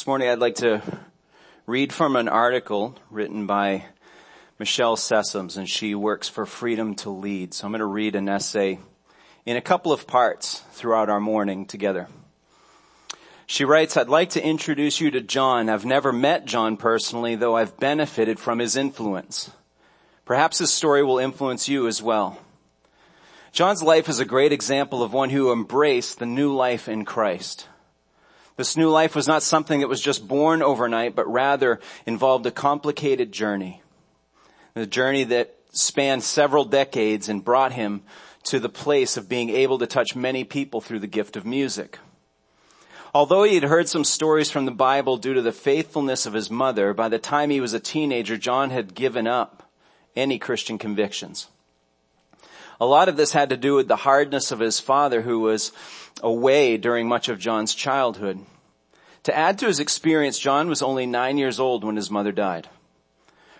This morning I'd like to read from an article written by Michelle Sessoms and she works for Freedom to Lead. So I'm going to read an essay in a couple of parts throughout our morning together. She writes, I'd like to introduce you to John. I've never met John personally, though I've benefited from his influence. Perhaps his story will influence you as well. John's life is a great example of one who embraced the new life in Christ. This new life was not something that was just born overnight, but rather involved a complicated journey. A journey that spanned several decades and brought him to the place of being able to touch many people through the gift of music. Although he had heard some stories from the Bible due to the faithfulness of his mother, by the time he was a teenager, John had given up any Christian convictions. A lot of this had to do with the hardness of his father who was away during much of John's childhood. To add to his experience, John was only nine years old when his mother died.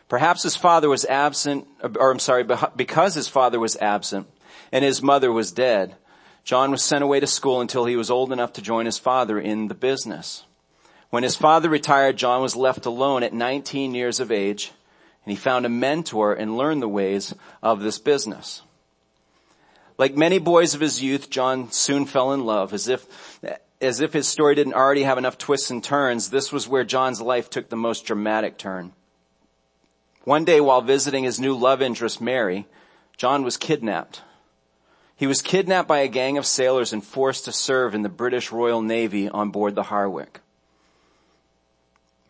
Perhaps his father was absent, or I'm sorry, because his father was absent and his mother was dead, John was sent away to school until he was old enough to join his father in the business. When his father retired, John was left alone at 19 years of age and he found a mentor and learned the ways of this business. Like many boys of his youth, John soon fell in love as if, as if his story didn't already have enough twists and turns. This was where John's life took the most dramatic turn. One day while visiting his new love interest, Mary, John was kidnapped. He was kidnapped by a gang of sailors and forced to serve in the British Royal Navy on board the Harwick.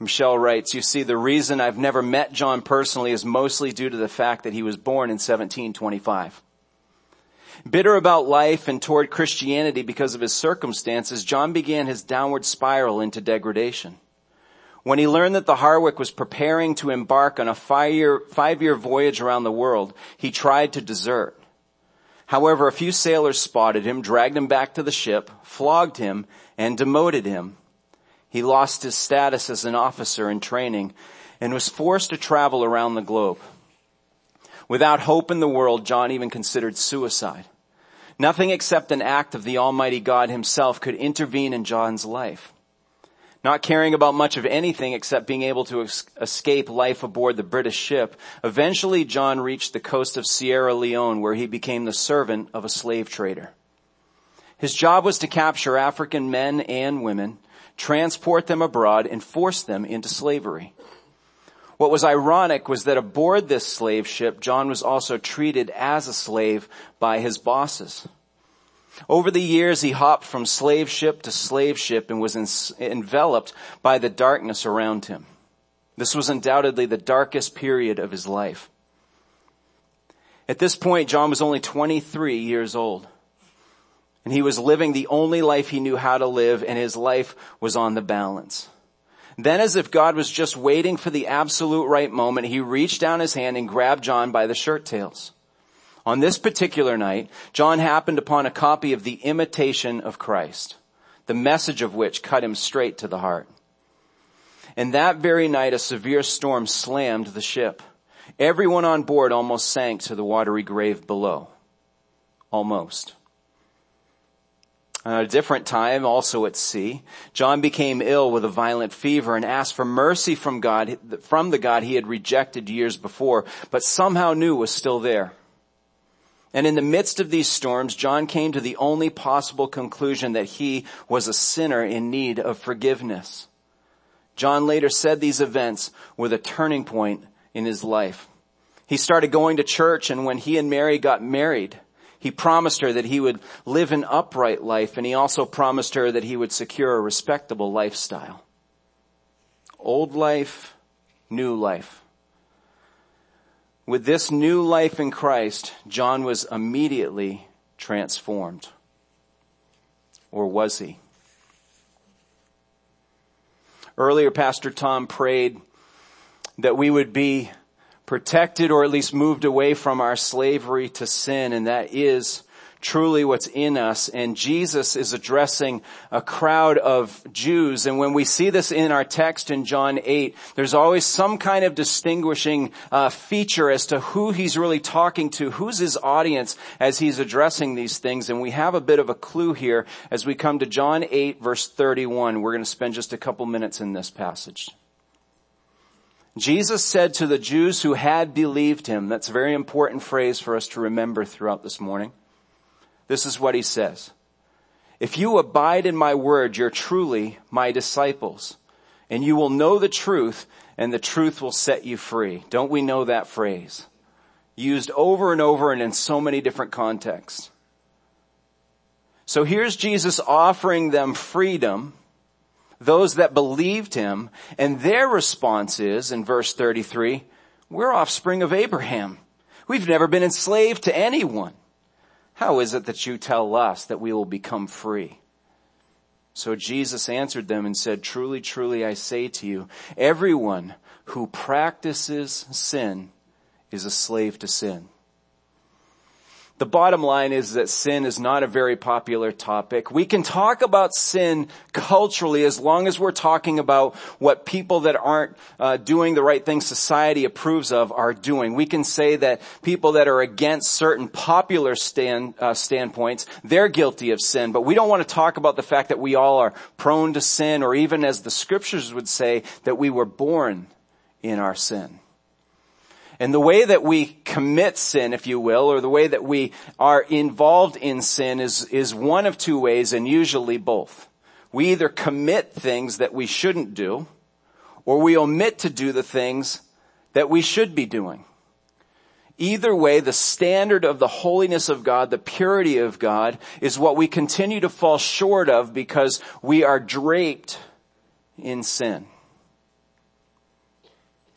Michelle writes, you see, the reason I've never met John personally is mostly due to the fact that he was born in 1725. Bitter about life and toward Christianity because of his circumstances, John began his downward spiral into degradation. When he learned that the Harwick was preparing to embark on a five-year, five-year voyage around the world, he tried to desert. However, a few sailors spotted him, dragged him back to the ship, flogged him, and demoted him. He lost his status as an officer in training and was forced to travel around the globe. Without hope in the world, John even considered suicide. Nothing except an act of the Almighty God himself could intervene in John's life. Not caring about much of anything except being able to escape life aboard the British ship, eventually John reached the coast of Sierra Leone where he became the servant of a slave trader. His job was to capture African men and women, transport them abroad, and force them into slavery. What was ironic was that aboard this slave ship, John was also treated as a slave by his bosses. Over the years, he hopped from slave ship to slave ship and was enveloped by the darkness around him. This was undoubtedly the darkest period of his life. At this point, John was only 23 years old. And he was living the only life he knew how to live and his life was on the balance. Then as if God was just waiting for the absolute right moment, he reached down his hand and grabbed John by the shirt tails. On this particular night, John happened upon a copy of the Imitation of Christ, the message of which cut him straight to the heart. And that very night, a severe storm slammed the ship. Everyone on board almost sank to the watery grave below. Almost. At a different time, also at sea, John became ill with a violent fever and asked for mercy from God, from the God he had rejected years before, but somehow knew was still there. And in the midst of these storms, John came to the only possible conclusion that he was a sinner in need of forgiveness. John later said these events were the turning point in his life. He started going to church and when he and Mary got married, he promised her that he would live an upright life and he also promised her that he would secure a respectable lifestyle. Old life, new life. With this new life in Christ, John was immediately transformed. Or was he? Earlier, Pastor Tom prayed that we would be protected or at least moved away from our slavery to sin, and that is truly what's in us. And Jesus is addressing a crowd of Jews. And when we see this in our text in John 8, there's always some kind of distinguishing uh, feature as to who he's really talking to, who's his audience as he's addressing these things. And we have a bit of a clue here as we come to John 8 verse 31. We're going to spend just a couple minutes in this passage. Jesus said to the Jews who had believed him, that's a very important phrase for us to remember throughout this morning. This is what he says. If you abide in my word, you're truly my disciples and you will know the truth and the truth will set you free. Don't we know that phrase? Used over and over and in so many different contexts. So here's Jesus offering them freedom, those that believed him, and their response is, in verse 33, we're offspring of Abraham. We've never been enslaved to anyone. How is it that you tell us that we will become free? So Jesus answered them and said, truly, truly, I say to you, everyone who practices sin is a slave to sin. The bottom line is that sin is not a very popular topic. We can talk about sin culturally as long as we're talking about what people that aren't uh, doing the right thing society approves of are doing. We can say that people that are against certain popular stand, uh, standpoints, they're guilty of sin, but we don't want to talk about the fact that we all are prone to sin or even as the scriptures would say that we were born in our sin. And the way that we commit sin, if you will, or the way that we are involved in sin is, is one of two ways and usually both. We either commit things that we shouldn't do, or we omit to do the things that we should be doing. Either way, the standard of the holiness of God, the purity of God, is what we continue to fall short of because we are draped in sin.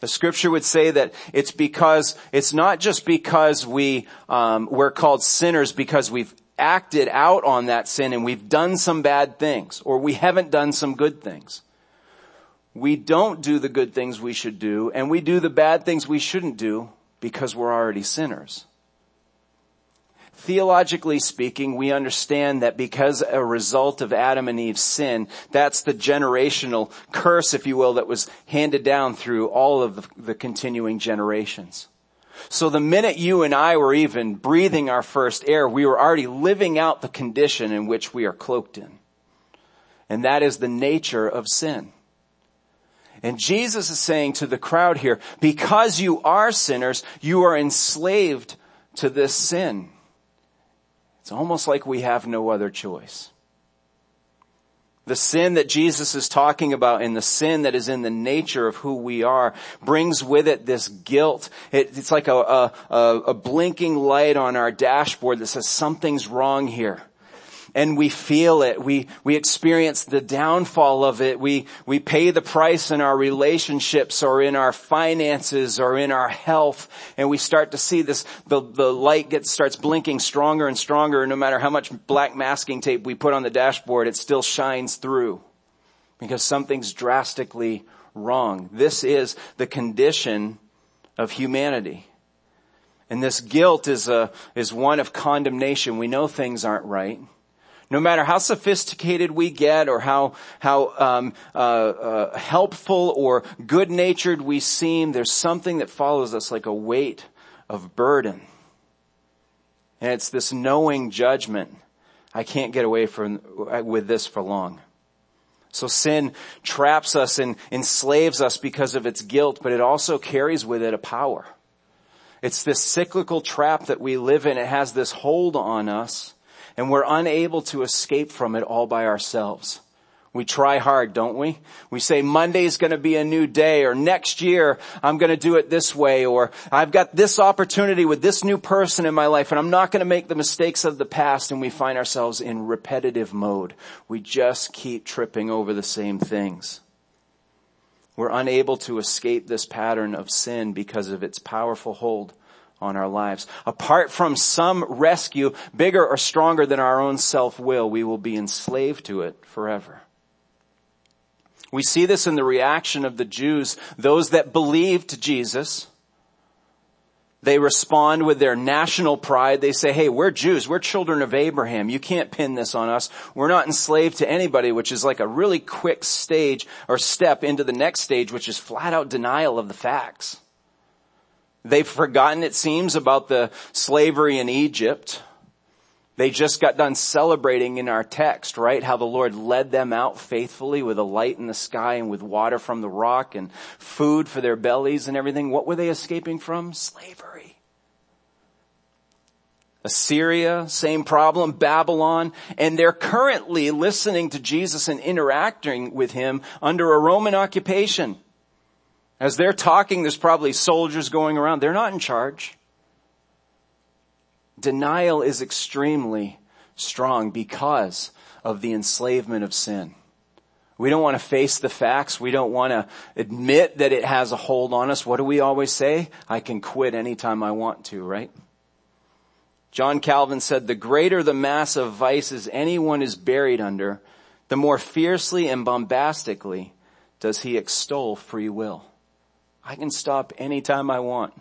The scripture would say that it's because, it's not just because we, um, we're called sinners because we've acted out on that sin and we've done some bad things or we haven't done some good things. We don't do the good things we should do and we do the bad things we shouldn't do because we're already sinners theologically speaking, we understand that because a result of Adam and Eve's sin, that's the generational curse, if you will, that was handed down through all of the, continuing generations. So the minute you and I were even breathing our first air, we were already living out the condition in which we are cloaked in. And that is the nature of sin. And Jesus is saying to the crowd here, because you are sinners, you are enslaved to this sin. It's almost like we have no other choice. The sin that Jesus is talking about and the sin that is in the nature of who we are brings with it this guilt. It, it's like a, a, a blinking light on our dashboard that says something's wrong here and we feel it. We, we experience the downfall of it. We, we pay the price in our relationships or in our finances or in our health. And we start to see this, the, the light gets, starts blinking stronger and stronger. No matter how much black masking tape we put on the dashboard, it still shines through because something's drastically wrong. This is the condition of humanity. And this guilt is a, is one of condemnation. We know things aren't right. No matter how sophisticated we get or how, how um, uh, uh, helpful or good-natured we seem, there's something that follows us like a weight of burden. And it's this knowing judgment. I can't get away from, with this for long. So sin traps us and enslaves us because of its guilt, but it also carries with it a power. It's this cyclical trap that we live in. It has this hold on us and we're unable to escape from it all by ourselves. We try hard, don't we? We say Monday's gonna be a new day or next year I'm gonna do it this way or I've got this opportunity with this new person in my life and I'm not gonna make the mistakes of the past and we find ourselves in repetitive mode. We just keep tripping over the same things. We're unable to escape this pattern of sin because of its powerful hold on our lives. Apart from some rescue bigger or stronger than our own self-will, we will be enslaved to it forever. We see this in the reaction of the Jews, those that believed Jesus, They respond with their national pride. They say, hey, we're Jews. We're children of Abraham. You can't pin this on us. We're not enslaved to anybody, which is like a really quick stage or step into the next stage, which is flat out denial of the facts. They've forgotten, it seems, about the slavery in Egypt. They just got done celebrating in our text, right? How the Lord led them out faithfully with a light in the sky and with water from the rock and food for their bellies and everything. What were they escaping from? Slavery. Assyria, same problem, Babylon, and they're currently listening to Jesus and interacting with him under a Roman occupation. As they're talking, there's probably soldiers going around. They're not in charge. Denial is extremely strong because of the enslavement of sin. We don't want to face the facts. We don't want to admit that it has a hold on us. What do we always say? I can quit anytime I want to, right? John Calvin said, the greater the mass of vices anyone is buried under, the more fiercely and bombastically does he extol free will. I can stop anytime I want.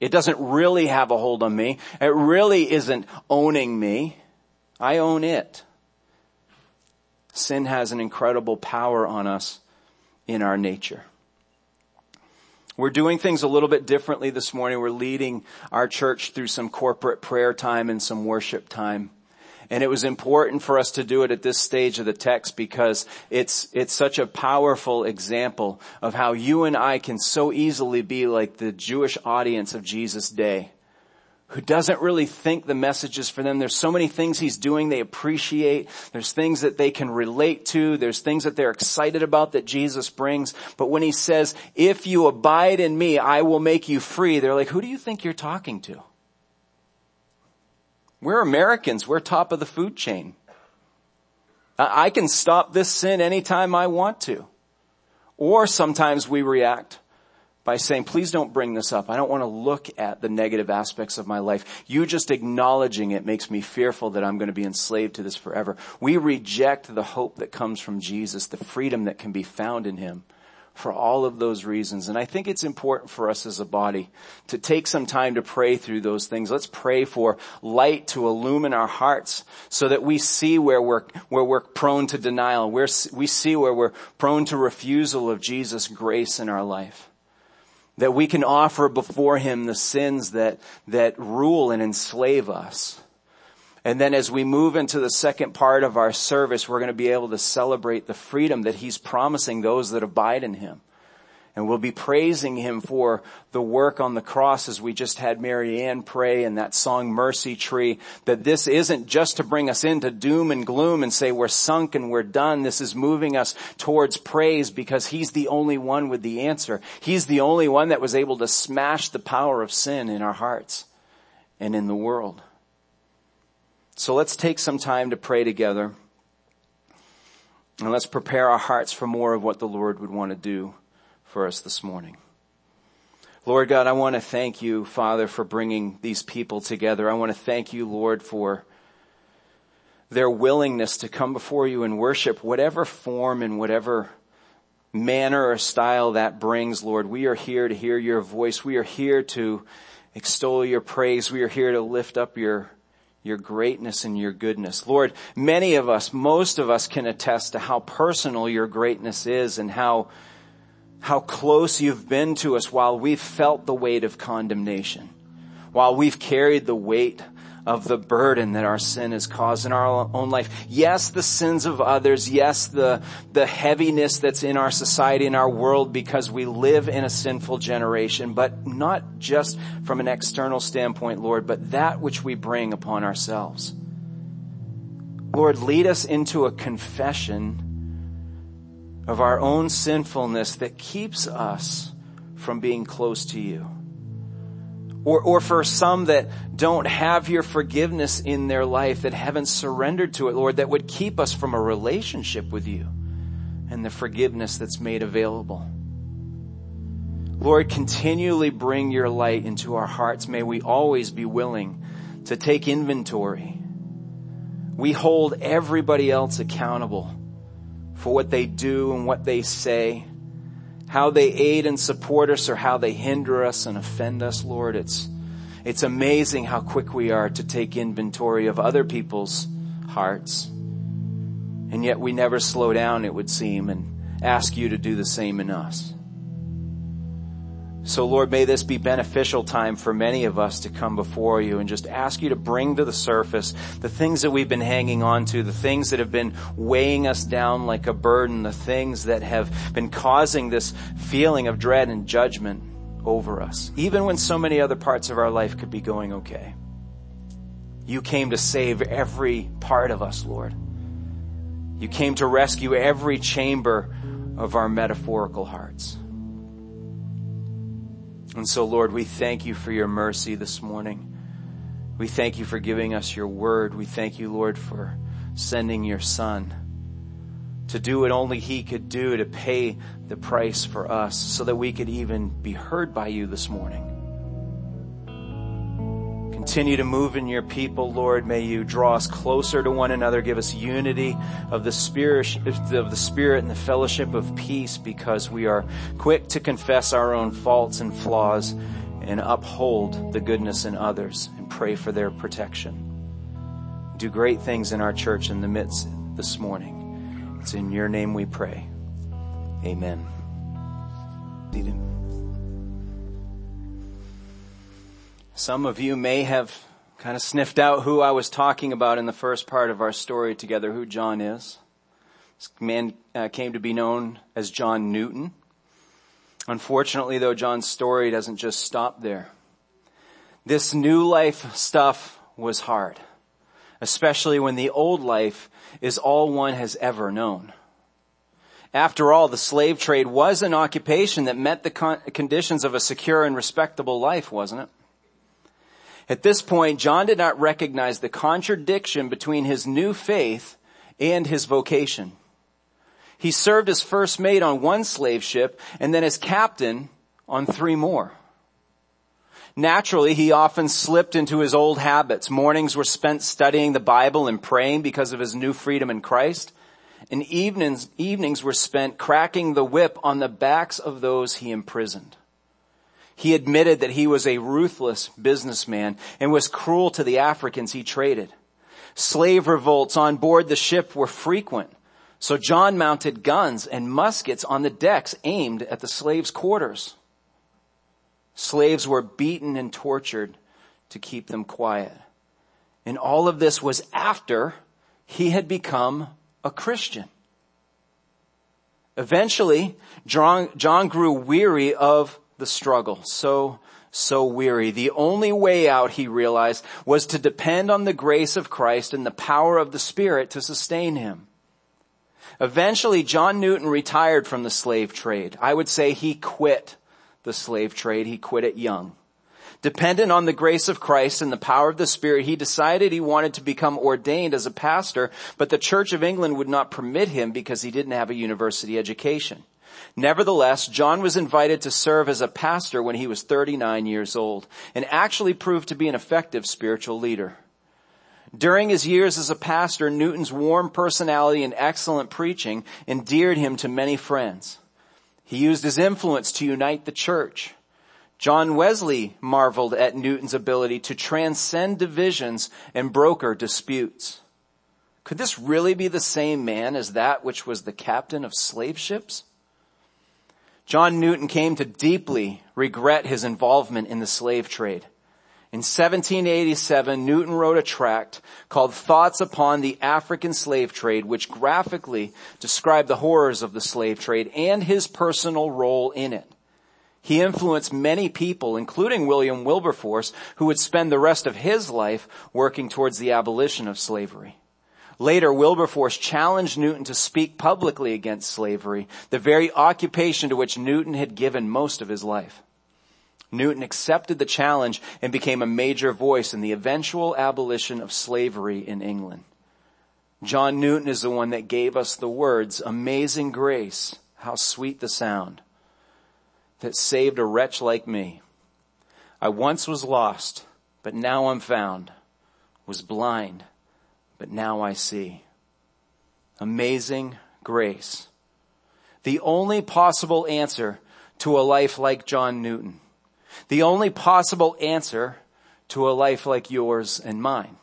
It doesn't really have a hold on me. It really isn't owning me. I own it. Sin has an incredible power on us in our nature. We're doing things a little bit differently this morning. We're leading our church through some corporate prayer time and some worship time. And it was important for us to do it at this stage of the text because it's, it's such a powerful example of how you and I can so easily be like the Jewish audience of Jesus' day who doesn't really think the message is for them. There's so many things he's doing they appreciate. There's things that they can relate to. There's things that they're excited about that Jesus brings. But when he says, if you abide in me, I will make you free, they're like, who do you think you're talking to? We're Americans. We're top of the food chain. I can stop this sin anytime I want to. Or sometimes we react by saying, please don't bring this up. I don't want to look at the negative aspects of my life. You just acknowledging it makes me fearful that I'm going to be enslaved to this forever. We reject the hope that comes from Jesus, the freedom that can be found in Him for all of those reasons. And I think it's important for us as a body to take some time to pray through those things. Let's pray for light to illumine our hearts so that we see where we're, where we're prone to denial, where we see where we're prone to refusal of Jesus' grace in our life that we can offer before him the sins that, that rule and enslave us. And then as we move into the second part of our service, we're going to be able to celebrate the freedom that he's promising those that abide in him. And we'll be praising him for the work on the cross as we just had Mary Ann pray in that song Mercy Tree, that this isn't just to bring us into doom and gloom and say we're sunk and we're done. This is moving us towards praise because he's the only one with the answer. He's the only one that was able to smash the power of sin in our hearts and in the world. So let's take some time to pray together and let's prepare our hearts for more of what the Lord would want to do for us this morning. Lord God, I want to thank you, Father, for bringing these people together. I want to thank you, Lord, for their willingness to come before you and worship whatever form and whatever manner or style that brings, Lord. We are here to hear your voice. We are here to extol your praise. We are here to lift up your your greatness and your goodness. Lord, many of us, most of us can attest to how personal your greatness is and how how close you've been to us while we've felt the weight of condemnation, while we've carried the weight of the burden that our sin has caused in our own life. Yes, the sins of others. Yes, the, the heaviness that's in our society, in our world because we live in a sinful generation, but not just from an external standpoint, Lord, but that which we bring upon ourselves. Lord, lead us into a confession of our own sinfulness that keeps us from being close to you. Or, or for some that don't have your forgiveness in their life, that haven't surrendered to it, Lord, that would keep us from a relationship with you and the forgiveness that's made available. Lord, continually bring your light into our hearts. May we always be willing to take inventory. We hold everybody else accountable for what they do and what they say, how they aid and support us or how they hinder us and offend us, Lord. It's, it's amazing how quick we are to take inventory of other people's hearts. And yet we never slow down, it would seem, and ask you to do the same in us. So Lord, may this be beneficial time for many of us to come before you and just ask you to bring to the surface the things that we've been hanging on to, the things that have been weighing us down like a burden, the things that have been causing this feeling of dread and judgment over us, even when so many other parts of our life could be going okay. You came to save every part of us, Lord. You came to rescue every chamber of our metaphorical hearts. And so Lord, we thank you for your mercy this morning. We thank you for giving us your word. We thank you, Lord, for sending your son to do what only he could do to pay the price for us so that we could even be heard by you this morning. Continue to move in your people, Lord. May you draw us closer to one another. Give us unity of the spirit, of the spirit and the fellowship of peace because we are quick to confess our own faults and flaws and uphold the goodness in others and pray for their protection. Do great things in our church in the midst this morning. It's in your name we pray. Amen. Some of you may have kind of sniffed out who I was talking about in the first part of our story together, who John is. This man uh, came to be known as John Newton. Unfortunately, though, John's story doesn't just stop there. This new life stuff was hard, especially when the old life is all one has ever known. After all, the slave trade was an occupation that met the con- conditions of a secure and respectable life, wasn't it? At this point, John did not recognize the contradiction between his new faith and his vocation. He served as first mate on one slave ship and then as captain on three more. Naturally, he often slipped into his old habits. Mornings were spent studying the Bible and praying because of his new freedom in Christ. And evenings, evenings were spent cracking the whip on the backs of those he imprisoned. He admitted that he was a ruthless businessman and was cruel to the Africans he traded. Slave revolts on board the ship were frequent. So John mounted guns and muskets on the decks aimed at the slaves' quarters. Slaves were beaten and tortured to keep them quiet. And all of this was after he had become a Christian. Eventually, John, grew weary of the struggle, so, so weary. The only way out, he realized, was to depend on the grace of Christ and the power of the Spirit to sustain him. Eventually, John Newton retired from the slave trade. I would say he quit the slave trade. He quit it young. Dependent on the grace of Christ and the power of the Spirit, he decided he wanted to become ordained as a pastor, but the Church of England would not permit him because he didn't have a university education. Nevertheless, John was invited to serve as a pastor when he was 39 years old and actually proved to be an effective spiritual leader. During his years as a pastor, Newton's warm personality and excellent preaching endeared him to many friends. He used his influence to unite the church. John Wesley marveled at Newton's ability to transcend divisions and broker disputes. Could this really be the same man as that which was the captain of slave ships? John Newton came to deeply regret his involvement in the slave trade. In 1787, Newton wrote a tract called Thoughts Upon the African Slave Trade, which graphically described the horrors of the slave trade and his personal role in it. He influenced many people, including William Wilberforce, who would spend the rest of his life working towards the abolition of slavery. Later, Wilberforce challenged Newton to speak publicly against slavery, the very occupation to which Newton had given most of his life. Newton accepted the challenge and became a major voice in the eventual abolition of slavery in England. John Newton is the one that gave us the words, amazing grace, how sweet the sound, that saved a wretch like me. I once was lost, but now I'm found, was blind, but now I see. Amazing grace. The only possible answer to a life like John Newton. The only possible answer to a life like yours and mine.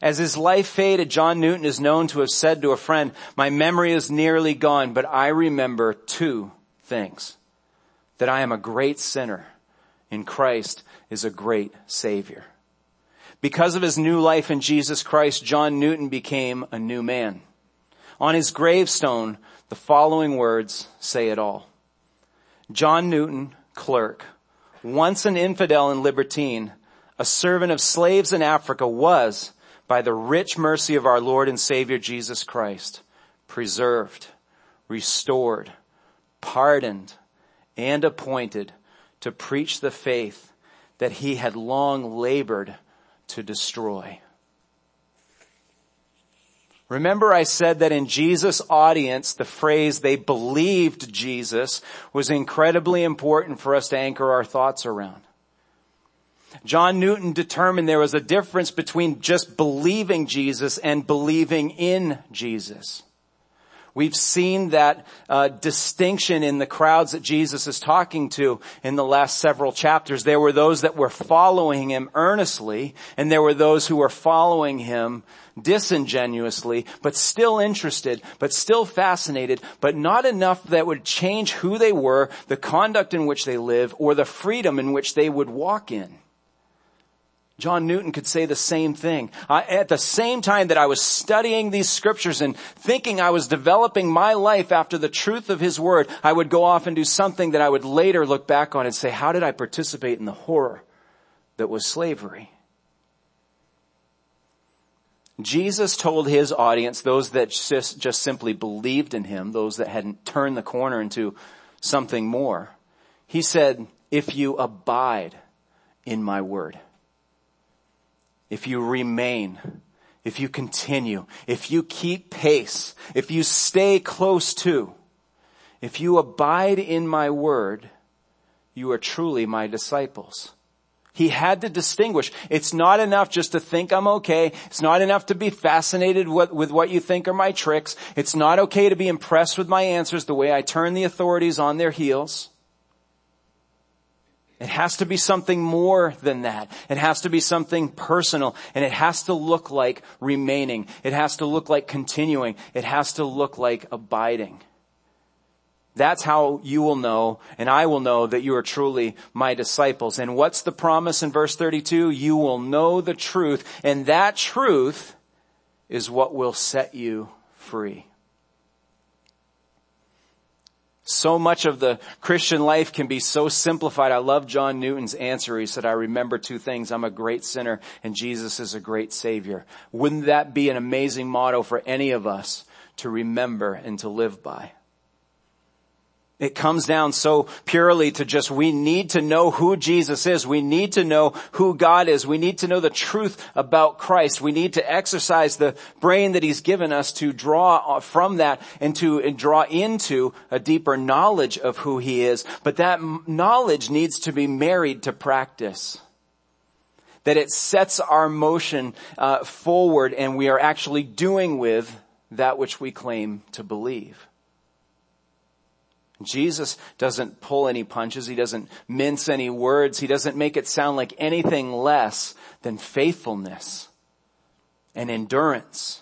As his life faded, John Newton is known to have said to a friend, my memory is nearly gone, but I remember two things. That I am a great sinner and Christ is a great savior. Because of his new life in Jesus Christ, John Newton became a new man. On his gravestone, the following words say it all. John Newton, clerk, once an infidel and libertine, a servant of slaves in Africa was, by the rich mercy of our Lord and Savior Jesus Christ, preserved, restored, pardoned, and appointed to preach the faith that he had long labored to destroy. Remember I said that in Jesus' audience, the phrase they believed Jesus was incredibly important for us to anchor our thoughts around. John Newton determined there was a difference between just believing Jesus and believing in Jesus. We've seen that uh, distinction in the crowds that Jesus is talking to in the last several chapters. There were those that were following him earnestly, and there were those who were following him disingenuously, but still interested, but still fascinated, but not enough that would change who they were, the conduct in which they live, or the freedom in which they would walk in. John Newton could say the same thing. I, at the same time that I was studying these scriptures and thinking I was developing my life after the truth of his word, I would go off and do something that I would later look back on and say, how did I participate in the horror that was slavery? Jesus told his audience, those that just, just simply believed in him, those that hadn't turned the corner into something more, he said, if you abide in my word, if you remain, if you continue, if you keep pace, if you stay close to, if you abide in my word, you are truly my disciples. He had to distinguish. It's not enough just to think I'm okay. It's not enough to be fascinated with, what you think are my tricks. It's not okay to be impressed with my answers the way I turn the authorities on their heels. It has to be something more than that. It has to be something personal and it has to look like remaining. It has to look like continuing. It has to look like abiding. That's how you will know and I will know that you are truly my disciples. And what's the promise in verse 32? You will know the truth and that truth is what will set you free. So much of the Christian life can be so simplified. I love John Newton's answer. He said, I remember two things. I'm a great sinner and Jesus is a great savior. Wouldn't that be an amazing motto for any of us to remember and to live by? It comes down so purely to just we need to know who Jesus is. We need to know who God is. We need to know the truth about Christ. We need to exercise the brain that He's given us to draw from that and to and draw into a deeper knowledge of who He is. But that knowledge needs to be married to practice. That it sets our motion uh, forward and we are actually doing with that which we claim to believe. Jesus doesn't pull any punches. He doesn't mince any words. He doesn't make it sound like anything less than faithfulness and endurance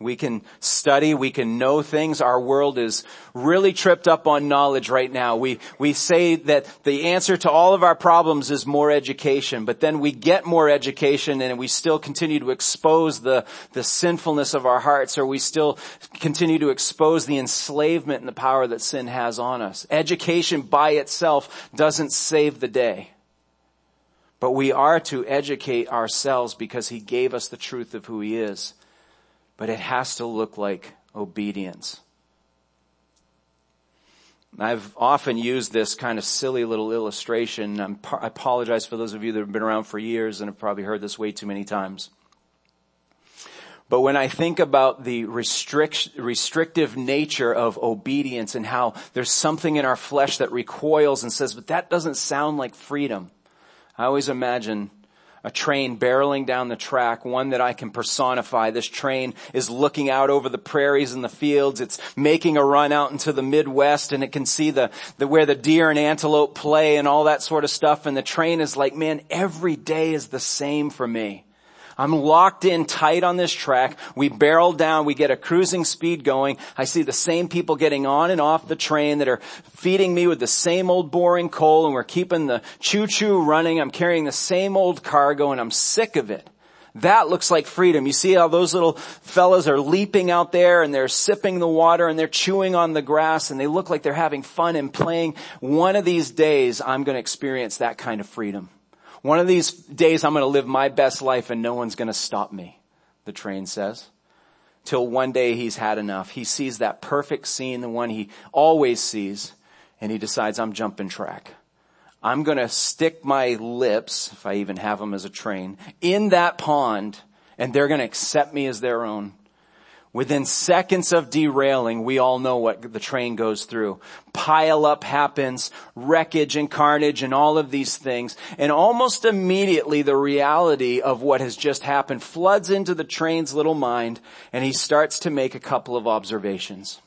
we can study, we can know things. Our world is really tripped up on knowledge right now. We, we say that the answer to all of our problems is more education, but then we get more education and we still continue to expose the, the sinfulness of our hearts or we still continue to expose the enslavement and the power that sin has on us. Education by itself doesn't save the day. But we are to educate ourselves because He gave us the truth of who He is but it has to look like obedience. I've often used this kind of silly little illustration. I'm, i apologize for those of you that have been around for years and have probably heard this way too many times. But when I think about the restrict, restrictive nature of obedience and how there's something in our flesh that recoils and says, but that doesn't sound like freedom. I always imagine a train barreling down the track, one that I can personify. This train is looking out over the prairies and the fields. It's making a run out into the Midwest and it can see the, the, where the deer and antelope play and all that sort of stuff. And the train is like, man, every day is the same for me. I'm locked in tight on this track. We barrel down. We get a cruising speed going. I see the same people getting on and off the train that are feeding me with the same old boring coal and we're keeping the choo-choo running. I'm carrying the same old cargo and I'm sick of it. That looks like freedom. You see how those little fellas are leaping out there and they're sipping the water and they're chewing on the grass and they look like they're having fun and playing. One of these days I'm going to experience that kind of freedom. One of these days I'm going to live my best life and no one's going to stop me, the train says. Till one day he's had enough. He sees that perfect scene, the one he always sees, and he decides I'm jumping track. I'm going to stick my lips, if I even have them as a train, in that pond and they're going to accept me as their own. Within seconds of derailing, we all know what the train goes through. Pile up happens, wreckage and carnage and all of these things. And almost immediately the reality of what has just happened floods into the train's little mind and he starts to make a couple of observations.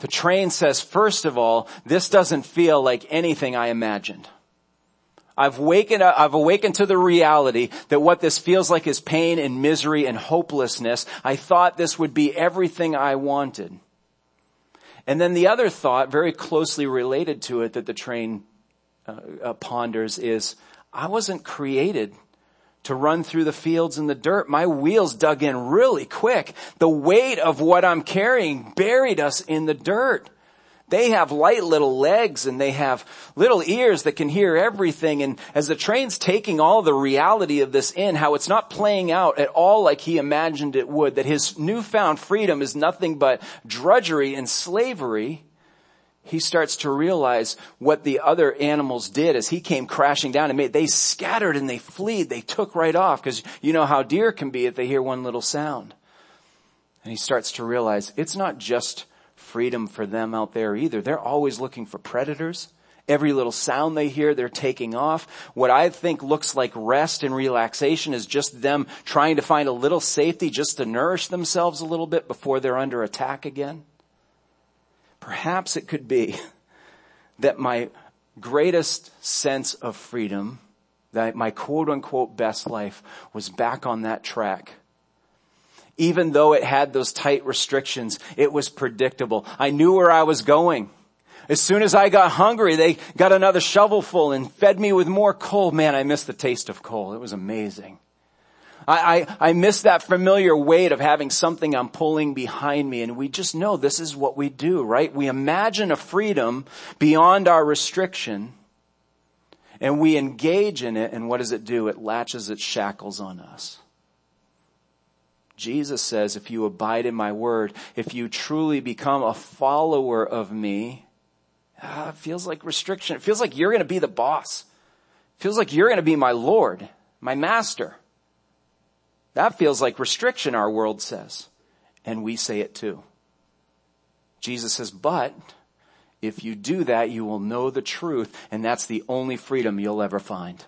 The train says, first of all, this doesn't feel like anything I imagined. I've awakened, I've awakened to the reality that what this feels like is pain and misery and hopelessness. I thought this would be everything I wanted. And then the other thought, very closely related to it that the train uh, uh, ponders is, I wasn't created to run through the fields and the dirt. My wheels dug in really quick. The weight of what I'm carrying buried us in the dirt. They have light little legs and they have little ears that can hear everything. And as the train's taking all the reality of this in, how it's not playing out at all like he imagined it would, that his newfound freedom is nothing but drudgery and slavery, he starts to realize what the other animals did as he came crashing down and made, they scattered and they fled. They took right off because you know how deer can be if they hear one little sound. And he starts to realize it's not just freedom for them out there either. They're always looking for predators. Every little sound they hear, they're taking off. What I think looks like rest and relaxation is just them trying to find a little safety just to nourish themselves a little bit before they're under attack again. Perhaps it could be that my greatest sense of freedom, that my quote unquote best life was back on that track even though it had those tight restrictions, it was predictable. I knew where I was going. As soon as I got hungry, they got another shovelful and fed me with more coal. Man, I missed the taste of coal. It was amazing. I, I, I miss that familiar weight of having something I'm pulling behind me and we just know this is what we do, right? We imagine a freedom beyond our restriction and we engage in it and what does it do? It latches its shackles on us. Jesus says, if you abide in my word, if you truly become a follower of me, ah, it feels like restriction. It feels like you're going to be the boss. It feels like you're going to be my Lord, my master. That feels like restriction, our world says. And we say it too. Jesus says, but if you do that, you will know the truth, and that's the only freedom you'll ever find.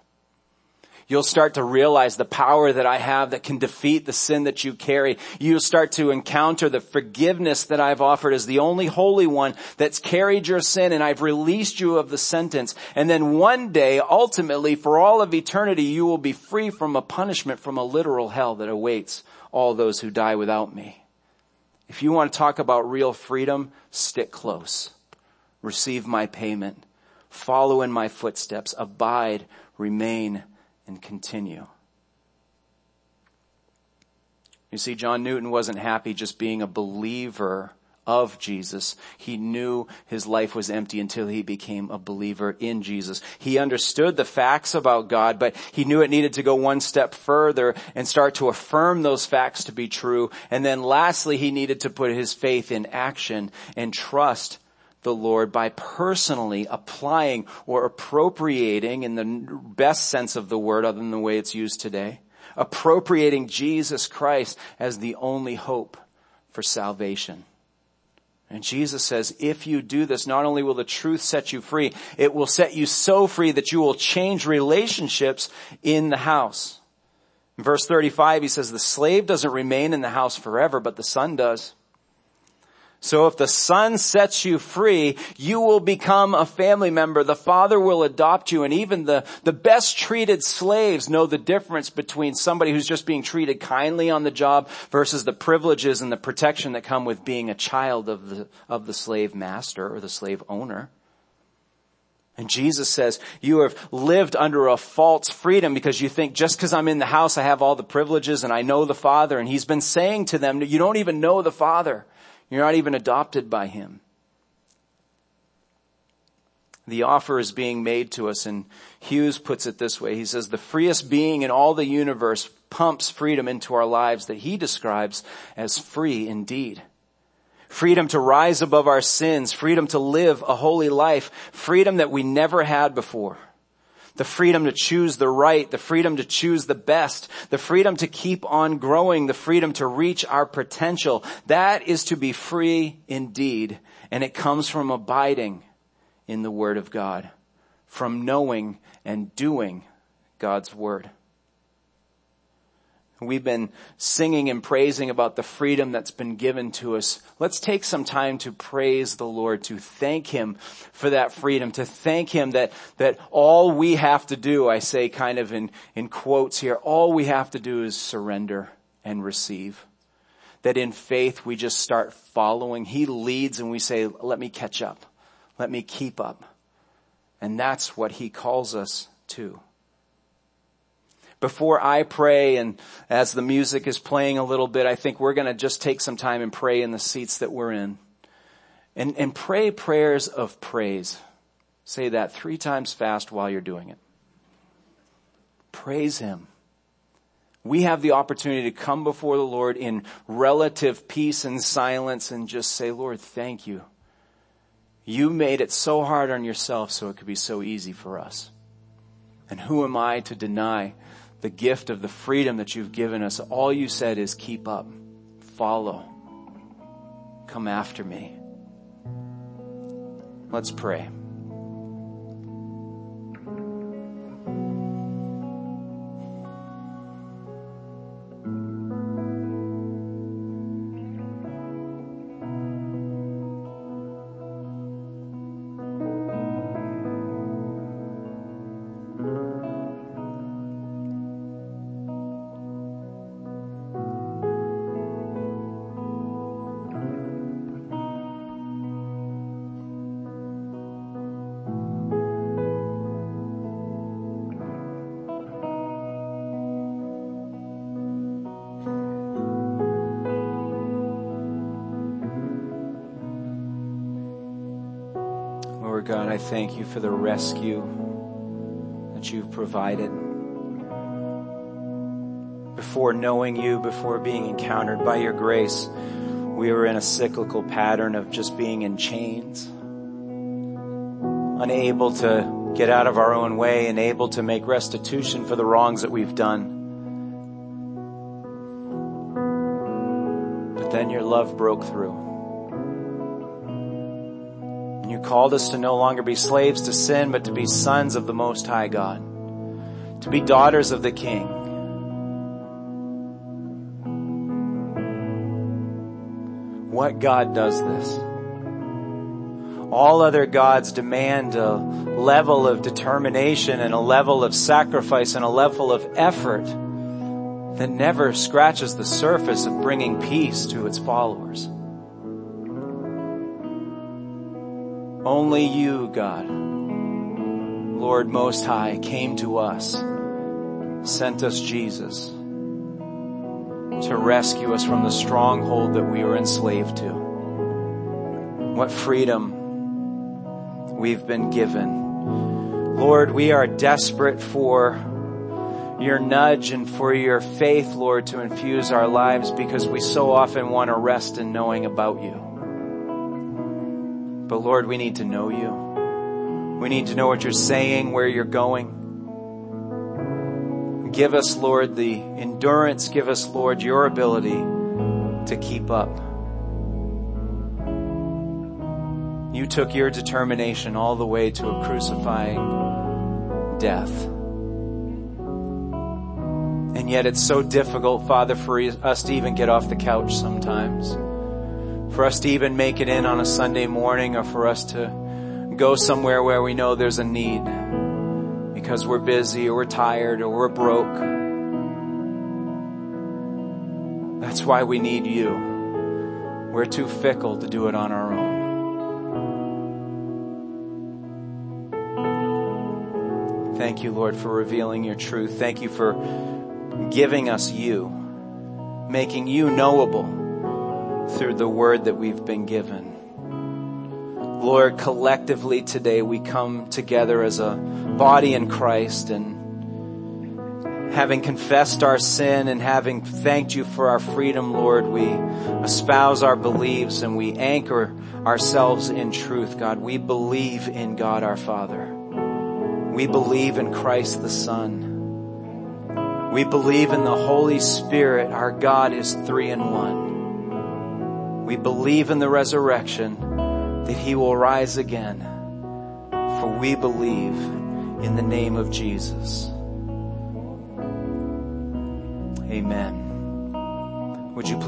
You'll start to realize the power that I have that can defeat the sin that you carry. You'll start to encounter the forgiveness that I've offered as the only holy one that's carried your sin and I've released you of the sentence. And then one day, ultimately, for all of eternity, you will be free from a punishment from a literal hell that awaits all those who die without me. If you want to talk about real freedom, stick close. Receive my payment. Follow in my footsteps. Abide. Remain and continue. You see, John Newton wasn't happy just being a believer of Jesus. He knew his life was empty until he became a believer in Jesus. He understood the facts about God, but he knew it needed to go one step further and start to affirm those facts to be true. And then lastly, he needed to put his faith in action and trust the Lord by personally applying or appropriating in the best sense of the word other than the way it's used today, appropriating Jesus Christ as the only hope for salvation. And Jesus says, if you do this, not only will the truth set you free, it will set you so free that you will change relationships in the house. In verse 35, he says, the slave doesn't remain in the house forever, but the son does. So if the son sets you free, you will become a family member. The father will adopt you and even the, the best treated slaves know the difference between somebody who's just being treated kindly on the job versus the privileges and the protection that come with being a child of the, of the slave master or the slave owner. And Jesus says, you have lived under a false freedom because you think just because I'm in the house, I have all the privileges and I know the Father. And He's been saying to them, you don't even know the Father. You're not even adopted by Him. The offer is being made to us and Hughes puts it this way. He says, the freest being in all the universe pumps freedom into our lives that he describes as free indeed. Freedom to rise above our sins, freedom to live a holy life, freedom that we never had before the freedom to choose the right, the freedom to choose the best, the freedom to keep on growing, the freedom to reach our potential. That is to be free indeed. And it comes from abiding in the Word of God, from knowing and doing God's Word. We've been singing and praising about the freedom that's been given to us. Let's take some time to praise the Lord, to thank Him for that freedom, to thank Him that, that all we have to do, I say kind of in, in quotes here, all we have to do is surrender and receive. That in faith we just start following. He leads and we say, let me catch up. Let me keep up. And that's what He calls us to before I pray and as the music is playing a little bit, I think we're going to just take some time and pray in the seats that we're in. And, and pray prayers of praise. Say that three times fast while you're doing it. Praise Him. We have the opportunity to come before the Lord in relative peace and silence and just say, Lord, thank you. You made it so hard on yourself so it could be so easy for us. And who am I to deny the gift of the freedom that you've given us, all you said is keep up, follow, come after me. Let's pray. God, I thank you for the rescue that you've provided. Before knowing you, before being encountered by your grace, we were in a cyclical pattern of just being in chains, unable to get out of our own way, and able to make restitution for the wrongs that we've done. But then your love broke through called us to no longer be slaves to sin, but to be sons of the Most High God, to be daughters of the King. What God does this? All other gods demand a level of determination and a level of sacrifice and a level of effort that never scratches the surface of bringing peace to its followers. Only you, God, Lord Most High, came to us, sent us Jesus to rescue us from the stronghold that we were enslaved to. What freedom we've been given. Lord, we are desperate for your nudge and for your faith, Lord, to infuse our lives because we so often want to rest in knowing about you. But Lord, we need to know you. We need to know what you're saying, where you're going. Give us, Lord, the endurance. Give us, Lord, your ability to keep up. You took your determination all the way to a crucifying death. And yet it's so difficult, Father, for us to even get off the couch sometimes. For us to even make it in on a Sunday morning or for us to go somewhere where we know there's a need because we're busy or we're tired or we're broke. That's why we need you. We're too fickle to do it on our own. Thank you, Lord, for revealing your truth. Thank you for giving us you, making you knowable through the word that we've been given. Lord, collectively today we come together as a body in Christ and having confessed our sin and having thanked you for our freedom, Lord, we espouse our beliefs and we anchor ourselves in truth, God. We believe in God our Father. We believe in Christ the Son. We believe in the Holy Spirit. Our God is three in one. We believe in the resurrection that He will rise again. For we believe in the name of Jesus. Amen. Would you please